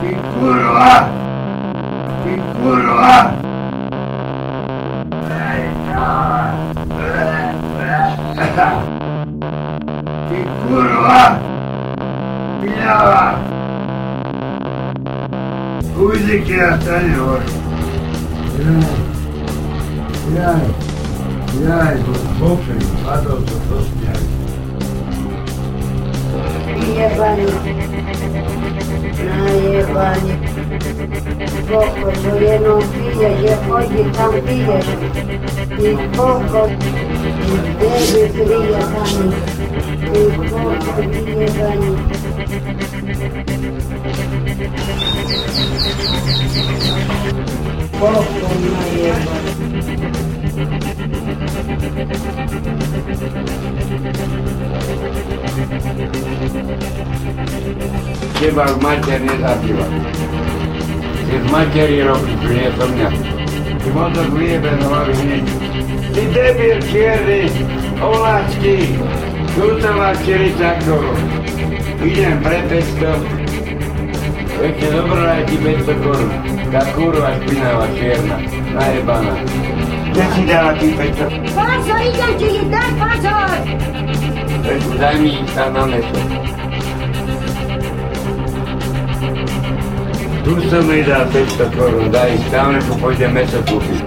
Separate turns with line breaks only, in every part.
Ty kurva! Ty kurva! Ty kurva! Milava! Uzi que atalhe hoje. Jaj, jaj, jaj, bo, bo, bo, bo, bo, bo,
bo, bo, bo, Jebani, najebani Koliko su jednom pijaš, ja hođi tam pijaš I koliko tebi prija sami I koliko ti jebani Koliko najebani
Chyba w mater nie zabiła. Ty z materi robisz, przyniosą mnie. Ty może wyjebę na ławie Ty debil czierny, oláčky, Kutala 40 korun. Idem pre 500. Viete, dobrá je ti 500 korun. Tá kurva špinavá, čierna, najebaná. Kde si dala tých 500?
Pozor, idem ti dať, pozor!
Daj mi ich tam na meso. Tu som mi dal 500 korun, daj ich tam, nebo pôjdem meso kúpiť.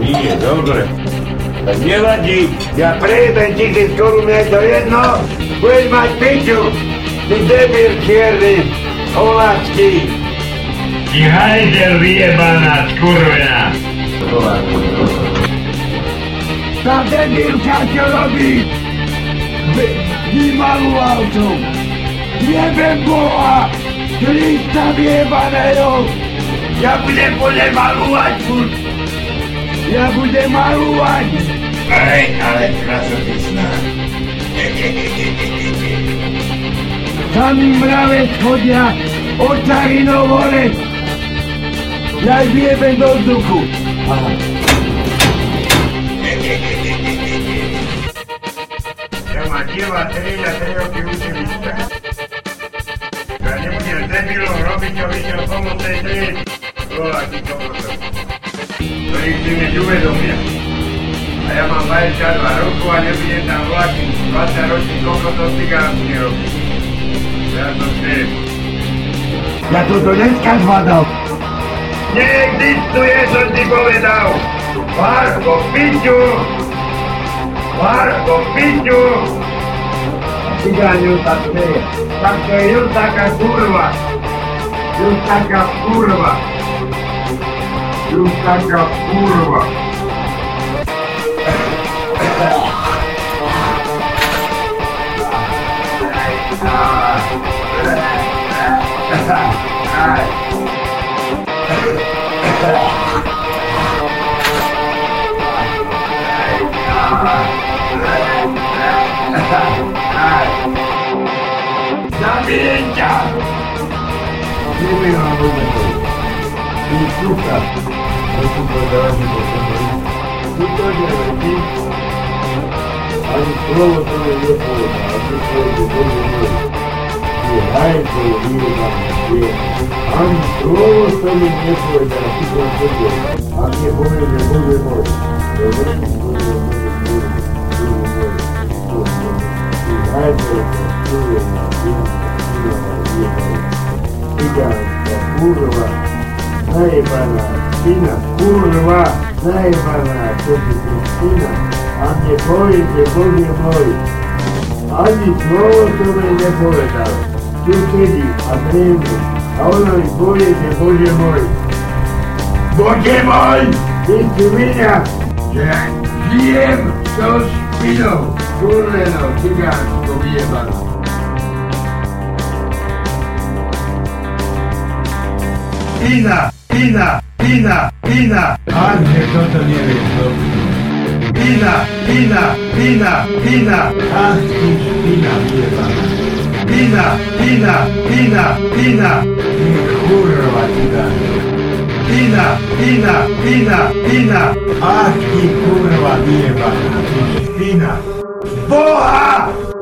Nie, dobre. Tak nevadí, ja prejebem tisíc korun, je to jedno, budeš mať piču, ty debil čierny, oláčky.
Ti hajzel vyjebaná, skurvená.
Tá debilka čo robí? Vy, vymalú auto. Jebem Boha! Krista vyjebaného! Ja budem podľa malúvať furt! Ja budem malúvať!
Aj, ale krasotečná.
Samý mravec chodia od Carinov hore! Ja ich vyjebem do vzduchu! Aha.
Ja ma dieva 3 roky nebudem debilom robiť, čo videl pomocnej triedy. Bola ti to potom. To ich si než uvedomia. A ja mám 22 rokov a nebudem tam vláčiť 20 ročný kokotov cigánsky robiť. Ja to chcem.
Ja to do dneska zvadal!
Neexistuje, som ti povedal! Várko, piťu! Várko, piťu!
Cigáň Juta tu
Только Юртака Курова. Юртака Курова.
Юртака Курова. Ha
ha ha! континенте.
Thank you. Nebyl na momentu. Ty suka. To tu povedala, že to som bol. Tuto je letí. Ani slovo to mi nepovedal. A to je, že Bože môj. Ty hajko je vyjebaný. Ty ani slovo to mi nepovedal. Ty to povedal. Tu syna. A sedí a ona mi povie, že Bože môj, Bože môj, ty si vinia, že žijem so špinou, kurvenou, cigánsko vyjebanou. Pina, Pina, Pina, Pina. Ajde, to to nije bilo? Pina, Pina, Pina, Pina. Anđe, Pina, Pina. Pina, Pina, Pina, Pina. Kurva ti da. Pina, Pina, Pina, Pina. Ah, ti kurva nije Pina. Boha!